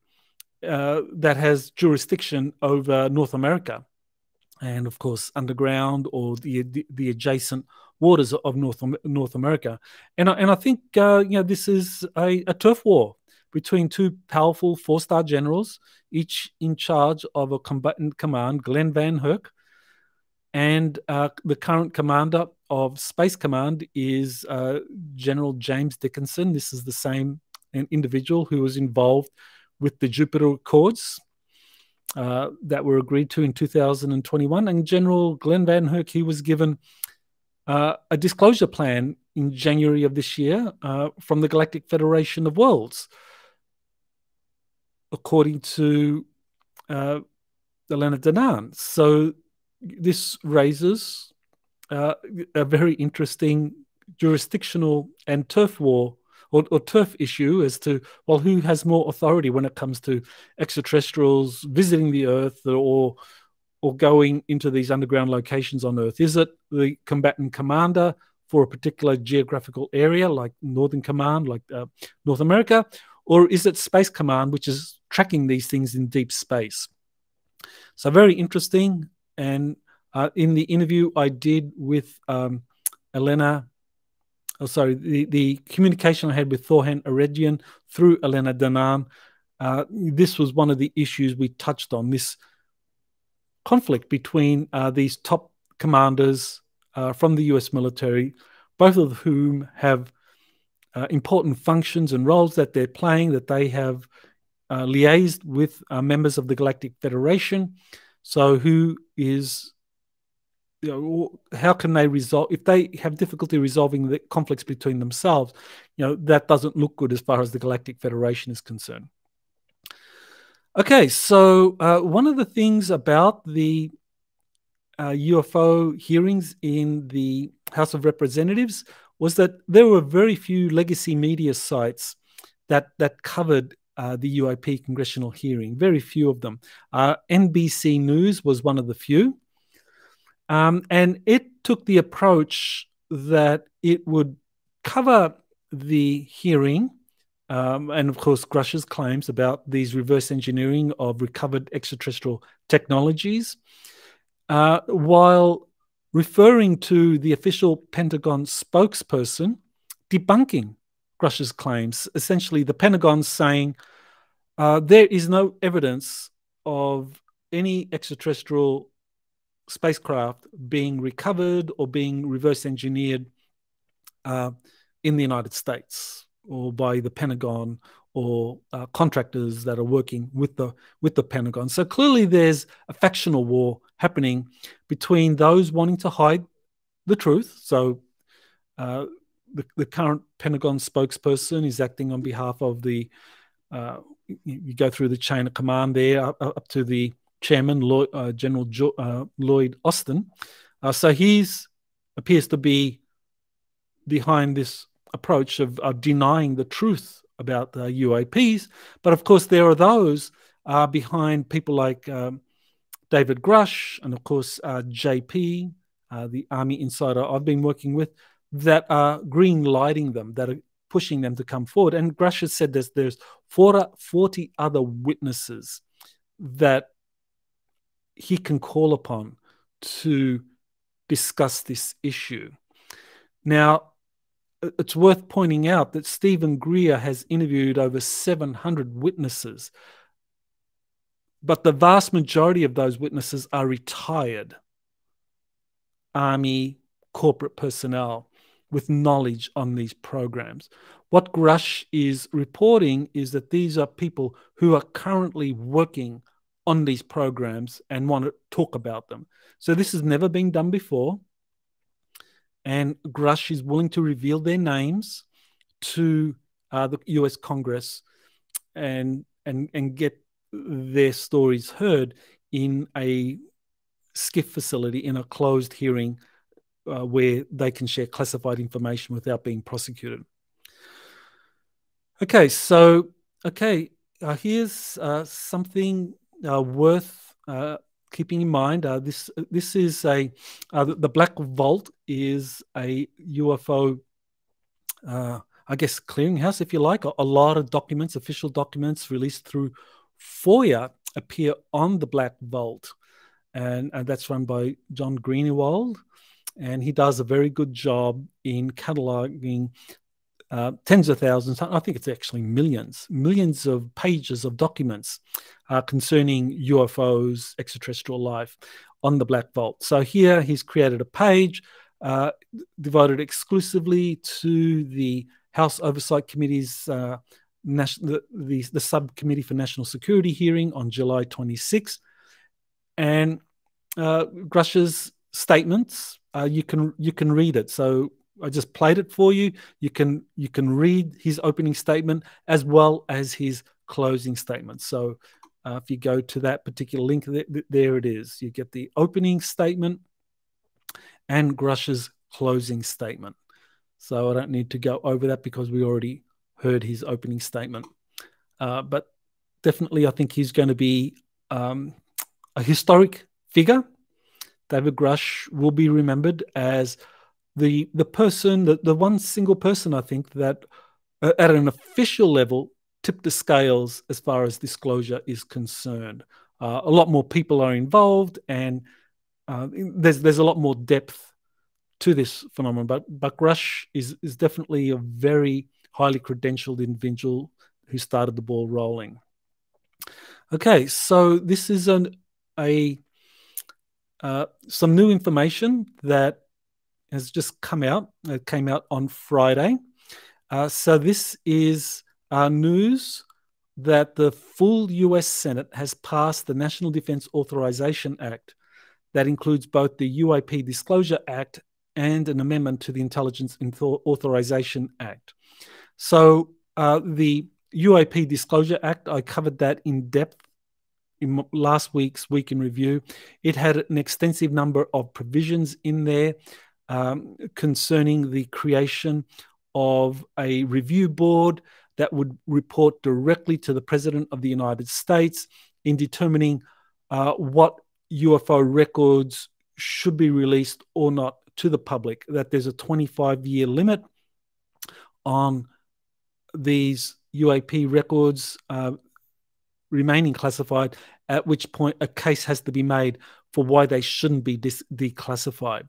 uh, that has jurisdiction over North America? And of course underground or the the, the adjacent waters of North North America. And I, and I think uh, you know this is a, a turf war between two powerful four star generals, each in charge of a combatant command, Glen VanHerck. And uh, the current commander of Space Command is uh, General James Dickinson. This is the same individual who was involved with the Jupiter Accords uh, that were agreed to in 2021. And General Glen VanHerck, he was given uh, a disclosure plan in January of this year uh, from the Galactic Federation of Worlds, according to uh, Elena Danaan. So this raises uh, a very interesting jurisdictional and turf war or, or turf issue as to well who has more authority when it comes to extraterrestrials visiting the earth or or going into these underground locations on earth? Is it the combatant commander for a particular geographical area like northern command like uh, north america? Or is it space command which is tracking these things in deep space? So very interesting. And uh, in the interview i did with um, elena oh, sorry, the, the communication I had with Thorhan Eredyon through Elena Danaan, uh, this was one of the issues we touched on this conflict between uh, these top commanders uh, from the US military, both of whom have uh, important functions and roles that they're playing, that they have uh, liaised with uh, members of the Galactic Federation. So, who is you know, how can they resolve if they have difficulty resolving the conflicts between themselves? You know, that doesn't look good as far as the Galactic Federation is concerned. Okay, so uh, one of the things about the uh, UFO hearings in the House of Representatives was that there were very few legacy media sites that that covered uh, the UAP congressional hearing. Very few of them. Uh, NBC News was one of the few, um, and it took the approach that it would cover the hearing. Um, and of course, Grusch's claims about these reverse engineering of recovered extraterrestrial technologies, uh, while referring to the official Pentagon spokesperson debunking Grusch's claims. Essentially, the Pentagon saying uh, there is no evidence of any extraterrestrial spacecraft being recovered or being reverse engineered uh, in the United States or by the Pentagon or uh, contractors that are working with the with the Pentagon. So clearly, there's a factional war happening between those wanting to hide the truth. So uh, the, the current Pentagon spokesperson is acting on behalf of the. Uh, you go through the chain of command there up, up to the chairman, Lloyd, uh, General jo- uh, Lloyd Austin. Uh, so he's appears to be behind this approach of, of denying the truth about the UAPs. But of course, there are those uh, behind people like um, David Grusch and, of course, uh, JP, uh, the Army insider I've been working with, that are green lighting them, that are pushing them to come forward. And Grusch has said there's, there's 40 other witnesses that he can call upon to discuss this issue. Now, it's worth pointing out that Steven Greer has interviewed over 700 witnesses, but the vast majority of those witnesses are retired Army corporate personnel with knowledge on these programs. What Grusch is reporting is that these are people who are currently working on these programs and want to talk about them. So this has never been done before and Grusch is willing to reveal their names to uh, the U.S. Congress and and and get their stories heard in a SCIF facility in a closed hearing uh, where they can share classified information without being prosecuted. Okay, so okay, uh, here's uh, something worth uh, keeping in mind uh, this this is a uh, the black vault is a UFO uh, I guess clearinghouse if you like. A, a, lot of documents official documents released through FOIA appear on the black vault. And, and that's run by John Greenewald. And he does a very good job in cataloging uh, tens of thousands, I think it's actually millions, millions of pages of documents uh, concerning UFOs, extraterrestrial life on the Black Vault. So here he's created a page uh, devoted exclusively to the House Oversight Committee's uh, the, the, the, subcommittee for national security hearing on July 26, and uh, Grusch's statements. Uh, you can you can read it. So I just played it for you. You can you can read his opening statement as well as his closing statement. So uh, if you go to that particular link, th- there it is. You get the opening statement and Grusch's closing statement. So I don't need to go over that because we already heard his opening statement. Uh, but definitely, I think he's going to be um, a historic figure. David Grusch will be remembered as the the person, the, the one single person, I think that uh, at an official level tipped the scales as far as disclosure is concerned. Uh, a lot more people are involved, and uh, there's there's a lot more depth to this phenomenon. But but Grusch is is definitely a very highly credentialed individual who started the ball rolling. Okay, so this is an a uh, some new information that has just come out. It came out on Friday. Uh, so this is uh, news that the full US Senate has passed the National Defense Authorization Act that includes both the UAP Disclosure Act and an amendment to the Intelligence Authorization Act. So uh, the UAP Disclosure Act, I covered that in depth in last week's week in review. It had an extensive number of provisions in there um, concerning the creation of a review board that would report directly to the President of the United States in determining uh, what UFO records should be released or not to the public, that there's a 25 year limit on these UAP records uh, remaining classified, at which point a case has to be made for why they shouldn't be declassified.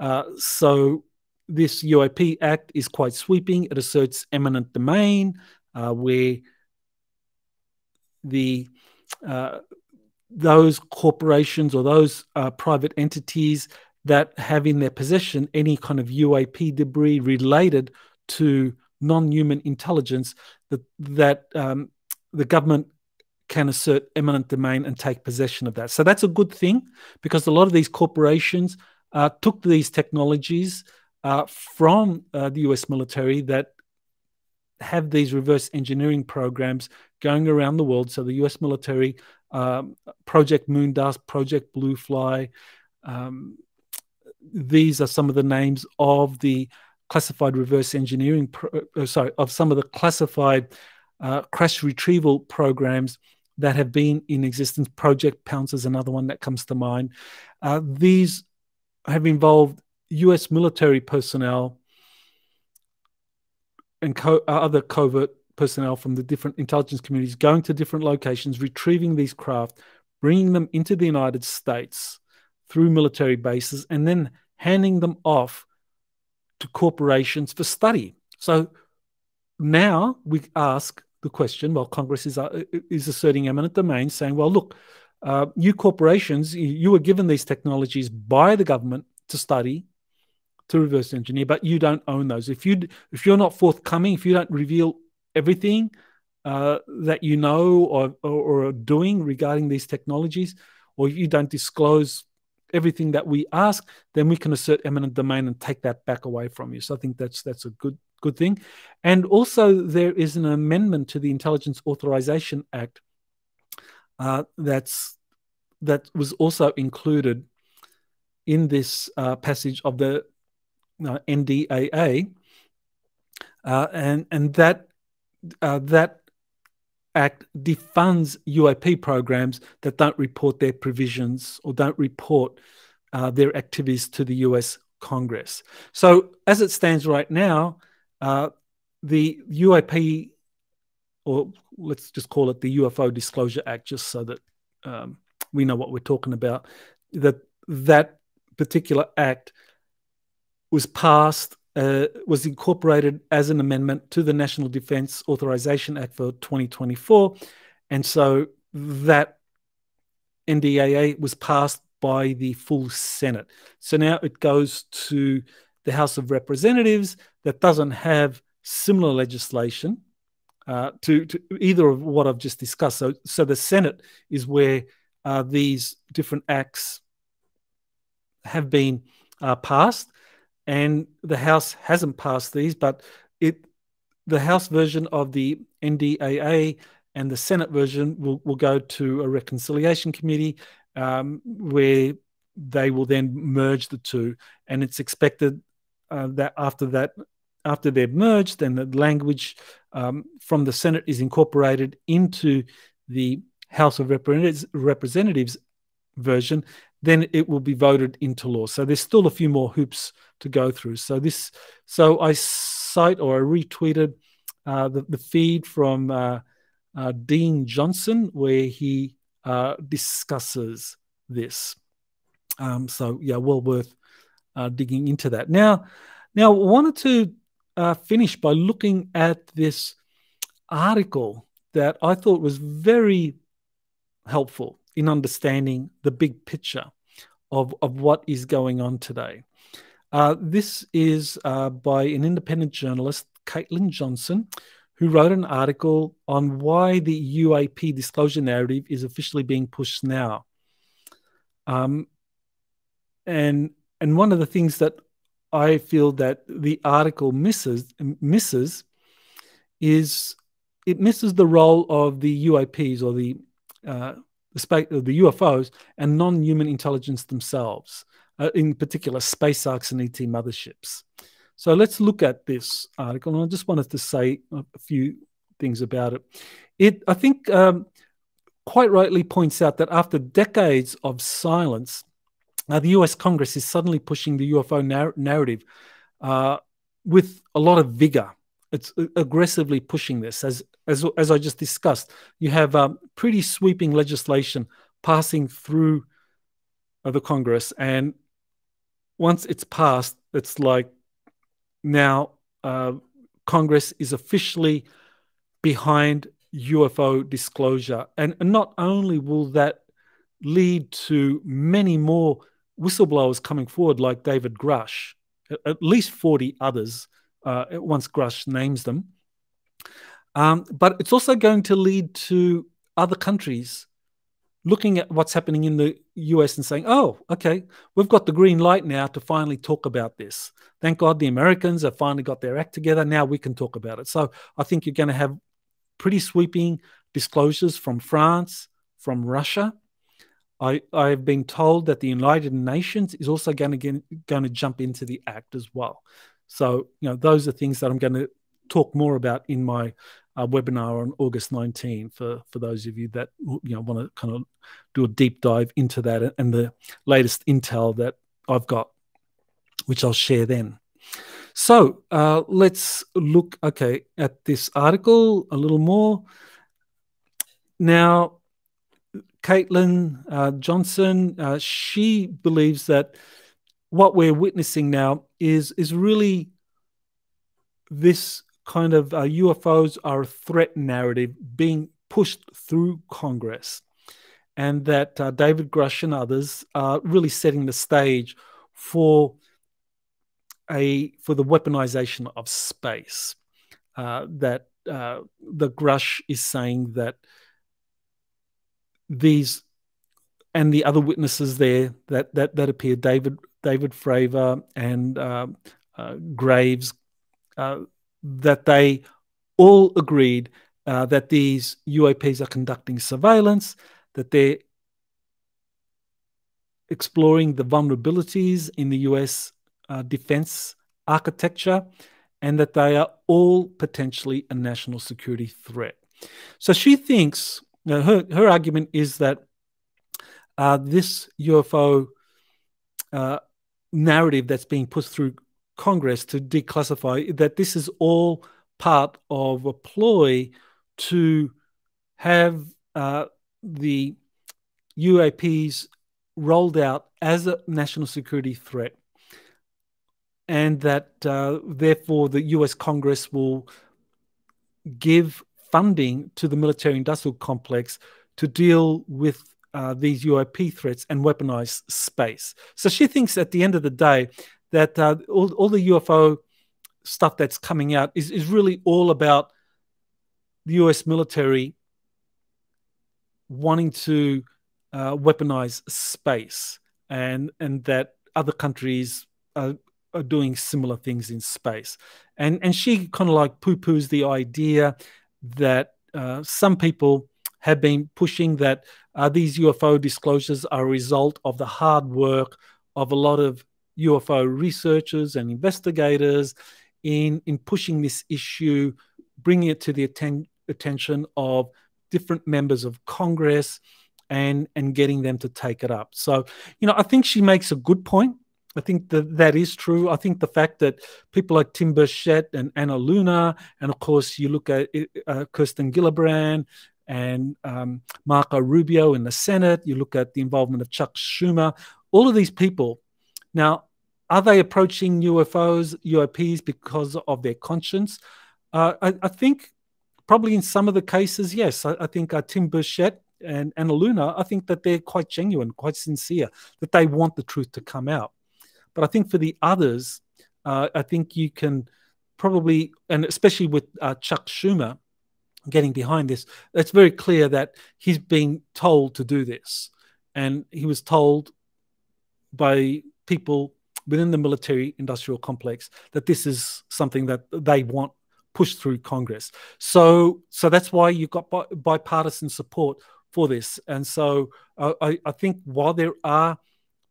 Uh, so this UAP Act is quite sweeping. It asserts eminent domain, uh, where the uh, those corporations or those uh, private entities that have in their possession any kind of UAP debris related to non-human intelligence that that um, the government can assert eminent domain and take possession of that. So that's a good thing because a lot of these corporations uh, took these technologies uh, from uh, the US military that have these reverse engineering programs going around the world. So the US military, um, Project Moondust, Project Bluefly, um, these are some of the names of the classified reverse engineering, pro- uh, sorry, of some of the classified uh, crash retrieval programs that have been in existence. Project Pounce is another one that comes to mind. Uh, these have involved US military personnel and co- uh, other covert personnel from the different intelligence communities going to different locations, retrieving these craft, bringing them into the United States through military bases, and then handing them off to corporations for study. So now we ask the question, well, Congress is, uh, is asserting eminent domain, saying, well, look, uh, you corporations, you were given these technologies by the government to study, to reverse engineer, but you don't own those. If you if you're not forthcoming, if you don't reveal everything uh, that you know or, or, or are doing regarding these technologies, or you don't disclose everything that we ask, then we can assert eminent domain and take that back away from you. So I think that's that's a good good thing. And also there is an amendment to the Intelligence Authorization Act uh, that's that was also included in this uh, passage of the uh, NDAA, uh, and and that uh, that Act defunds UAP programs that don't report their provisions or don't report uh, their activities to the US Congress. So, as it stands right now, the UAP, or let's just call it the UFO Disclosure Act, just so that um, we know what we're talking about, that that particular act was passed uh, was incorporated as an amendment to the National Defense Authorization Act for 2024. And so that NDAA was passed by the full Senate. So now it goes to the House of Representatives that doesn't have similar legislation uh, to, to, either of what I've just discussed. So, so the Senate is where uh, these different acts have been uh, passed and the House hasn't passed these, but it the House version of the NDAA and the Senate version will, will go to a reconciliation committee um, where they will then merge the two, and it's expected uh, that after that, after they're merged, then the language um, from the Senate is incorporated into the House of Representatives, Representatives version, then it will be voted into law. So there's still a few more hoops to go through. So this, so I cite or I retweeted uh, the, the feed from uh, uh, Dean Johnson where he uh, discusses this. Um, so yeah, well worth uh, digging into that. Now, now I wanted to uh, finish by looking at this article that I thought was very helpful in understanding the big picture of, of what is going on today. Uh, this is uh, by an independent journalist, Caitlin Johnstone, who wrote an article on why the UAP disclosure narrative is officially being pushed now. Um, and and one of the things that I feel that the article misses misses is it misses the role of the UAPs or the uh, the, UFOs, and non-human intelligence themselves, uh, in particular space arcs and ET motherships. So let's look at this article, and I just wanted to say a few things about it. It, I think, um, quite rightly points out that after decades of silence, uh, the US Congress is suddenly pushing the UFO nar- narrative uh, with a lot of vigor. It's aggressively pushing this, as as as I just discussed. You have um, pretty sweeping legislation passing through uh, the Congress, and once it's passed, it's like now uh, Congress is officially behind UFO disclosure, and, and not only will that lead to many more whistleblowers coming forward, like David Grusch, at least 40 others, uh, once Grusch names them. Um, but it's also going to lead to other countries looking at what's happening in the US and saying, oh, okay, we've got the green light now to finally talk about this. Thank God the Americans have finally got their act together. Now we can talk about it. So I think you're going to have pretty sweeping disclosures from France, from Russia, I, I've been told that the United Nations is also going to going to jump into the act as well. So you know those are things that I'm going to talk more about in my uh, webinar on August 19 for for those of you that you know want to kind of do a deep dive into that and the latest intel that I've got, which I'll share then. So uh, let's look okay at this article a little more. Now, Caitlin uh, Johnstone, uh, she believes that what we're witnessing now is is really this kind of uh, UFOs are a threat narrative being pushed through Congress, and that uh, David Grusch and others are really setting the stage for a for the weaponization of space. Uh, that uh, the Grusch is saying that these and the other witnesses there that that that appear David David Fravor and uh, uh, Graves uh, that they all agreed uh, that these UAPs are conducting surveillance that they're exploring the vulnerabilities in the US uh, defense architecture and that they are all potentially a national security threat. So she thinks now, her, her argument is that uh, this UFO uh, narrative that's being pushed through Congress to declassify that this is all part of a ploy to have uh, the UAPs rolled out as a national security threat, and that uh, therefore the US Congress will give funding to the military industrial complex to deal with uh, these UAP threats and weaponize space. So she thinks at the end of the day that uh, all, all the UFO stuff that's coming out is, is really all about the US military wanting to uh, weaponize space and and that other countries are, are doing similar things in space. And and she kind of like poo-poos the idea that uh, some people have been pushing that uh, these UFO disclosures are a result of the hard work of a lot of UFO researchers and investigators in, in pushing this issue, bringing it to the atten- attention of different members of Congress and, and getting them to take it up. So, you know, I think she makes a good point. I think that that is true. I think the fact that people like Tim Burchett and Anna Luna, and of course you look at uh, Kirsten Gillibrand and um, Marco Rubio in the Senate, you look at the involvement of Chuck Schumer, all of these people. Now, are they approaching UFOs, UAPs because of their conscience? Uh, I, I, think probably in some of the cases, yes. I, I think uh, Tim Burchett and Anna Luna, I think that they're quite genuine, quite sincere, that they want the truth to come out. But I think for the others, uh, I think you can probably, and especially with uh, Chuck Schumer getting behind this, it's very clear that he's being told to do this. And he was told by people within the military industrial complex that this is something that they want pushed through Congress. So, so that's why you've got bipartisan support for this. And so uh, I, I think while there are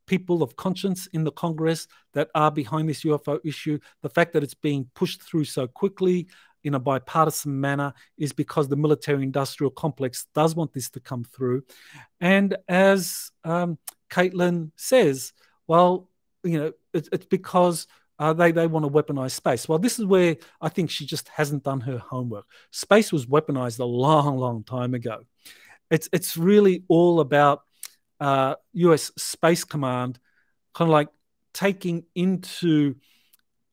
people of conscience in the Congress that are behind this UFO issue, the fact that it's being pushed through so quickly in a bipartisan manner is because the military industrial complex does want this to come through. And as um, Caitlin says, well, you know, it, it's because uh, they they want to weaponize space. Well, this is where I think she just hasn't done her homework. Space was weaponized a long, long time ago. It's it's really all about uh, U.S. Space Command, kind of like taking into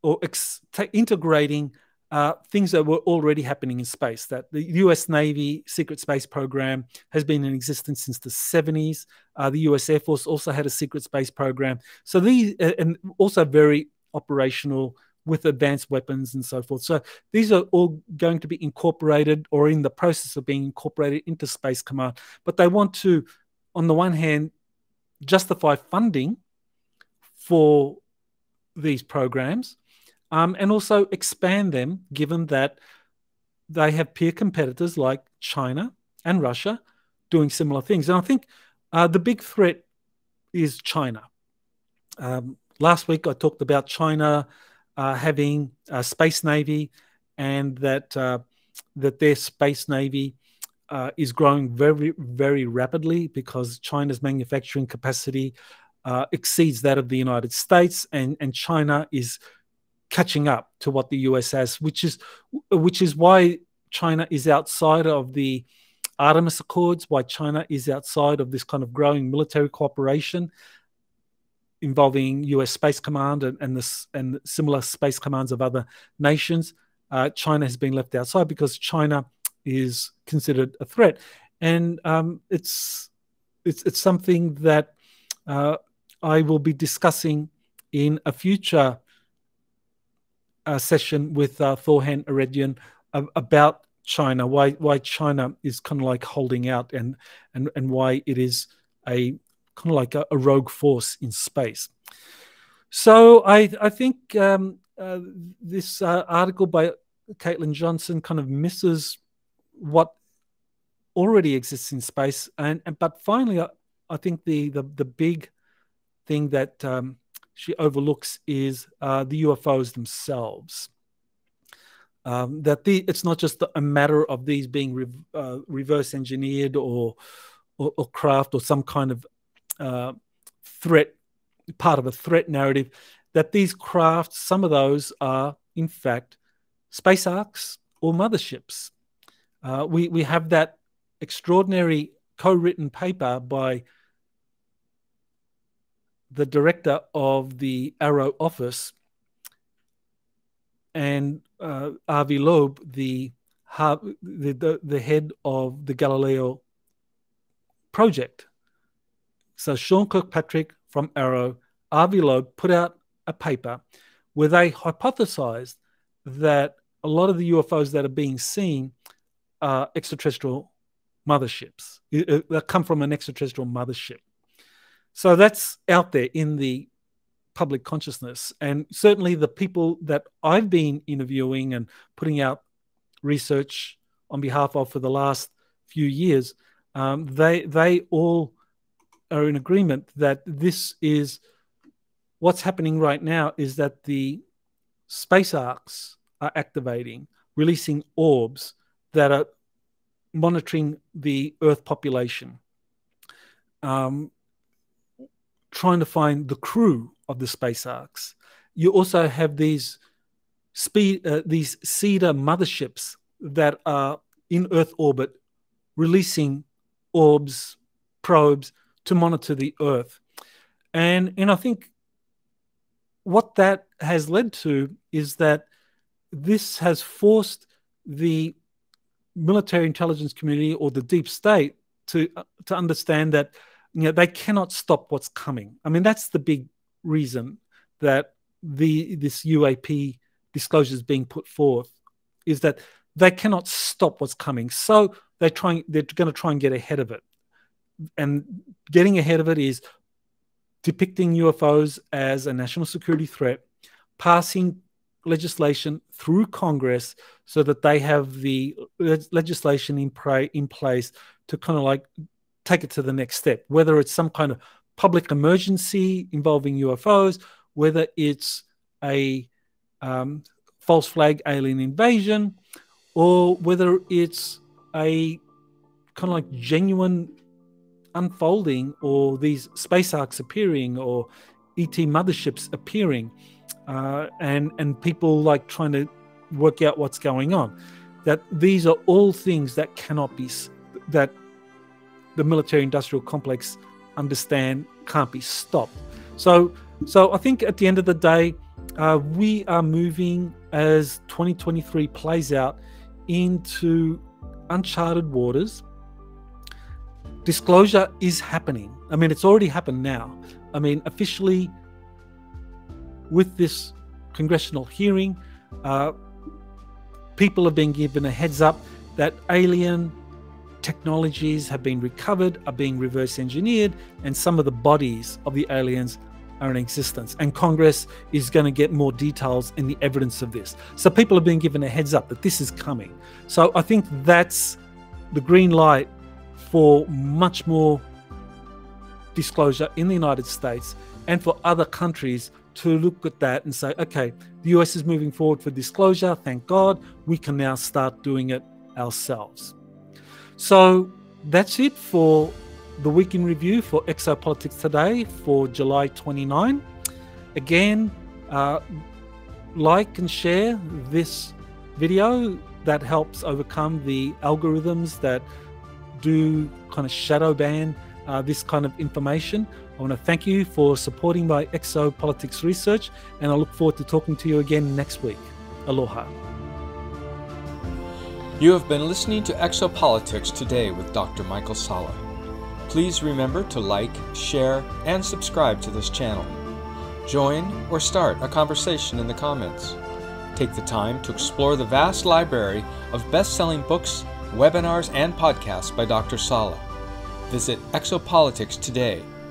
or integrating uh, things that were already happening in space. That the U.S. Navy secret space program has been in existence since the 70s. Uh, the U.S. Air Force also had a secret space program. So these, and also very operational with advanced weapons and so forth. So these are all going to be incorporated or in the process of being incorporated into Space Command. But they want to, on the one hand, justify funding for these programs um, and also expand them given that they have peer competitors like China and Russia doing similar things. And I think uh, the big threat is China. Um, last week I talked about China uh, having a space navy, and that uh, that their space navy uh, is growing very very rapidly because China's manufacturing capacity uh, exceeds that of the United States, and and China is catching up to what the US has, which is which is why China is outside of the Artemis Accords, why China is outside of this kind of growing military cooperation involving U.S. Space Command and, and this and similar space commands of other nations. Uh, China has been left outside because China is considered a threat, and um, it's it's it's something that uh, I will be discussing in a future uh, session with uh, Thorhan Eredyon about China, why why China is kind of like holding out, and and and why it is a kind of like a, a rogue force in space. So I, I think um, uh, this uh, article by Caitlin Johnstone kind of misses what already exists in space, and, and but finally, I, I think the, the the big thing that um, she overlooks is uh, the UFOs themselves. Um, that the it's not just a matter of these being re, uh, reverse engineered or, or, or craft or some kind of uh, threat, part of a threat narrative, that these crafts, some of those are in fact space arcs or motherships. Uh, we, we have that extraordinary co written paper by the director of the AARO office and uh, Avi Loeb, the, the, the, the head of the Galileo project. So Sean Kirkpatrick from AARO, Avi Loeb put out a paper where they hypothesized that a lot of the UFOs that are being seen are extraterrestrial motherships that come from an extraterrestrial mothership. So that's out there in the public consciousness. And certainly the people that I've been interviewing and putting out research on behalf of for the last few years, um, they they all are in agreement that this is what's happening right now is that the space arcs are activating, releasing orbs that are monitoring the Earth population, um, trying to find the crew of the space arks. You also have these speed, uh, these Seeder motherships that are in Earth orbit, releasing orbs, probes to monitor the Earth. And, and I think what that has led to is that this has forced the military intelligence community or the deep state to uh, to understand that you know they cannot stop what's coming. I mean that's the big reason that the this UAP disclosure is being put forth is that they cannot stop what's coming. So they're trying they're going to try and get ahead of it and getting ahead of it is depicting UFOs as a national security threat, passing legislation through Congress so that they have the legislation in, pra- in place to kind of like take it to the next step, whether it's some kind of public emergency involving UFOs, whether it's a um, false flag alien invasion, or whether it's a kind of like genuine unfolding or these space arcs appearing or ET motherships appearing uh, and and people like trying to work out what's going on that these are all things that cannot be that the military industrial complex understand can't be stopped so so I think at the end of the day uh, we are moving as 2023 plays out into uncharted waters disclosure is happening. I mean, it's already happened now. I mean, officially, with this congressional hearing, uh, people have been given a heads up that alien technologies have been recovered, are being reverse engineered, and some of the bodies of the aliens are in existence. And Congress is going to get more details in the evidence of this. So people have been given a heads up that this is coming. So I think that's the green light for much more disclosure in the United States and for other countries to look at that and say, okay, the US is moving forward for disclosure. Thank God. We can now start doing it ourselves. So that's it for the week in review for Exopolitics today for July 29. Again, uh, like and share this video that helps overcome the algorithms that do kind of shadow ban uh, this kind of information. I want to thank you for supporting my exopolitics research, and I look forward to talking to you again next week. Aloha. You have been listening to Exopolitics today with Dr. Michael Salla. Please remember to like, share, and subscribe to this channel. Join or start a conversation in the comments. Take the time to explore the vast library of best selling books webinars, and podcasts by Dr. Salla. Visit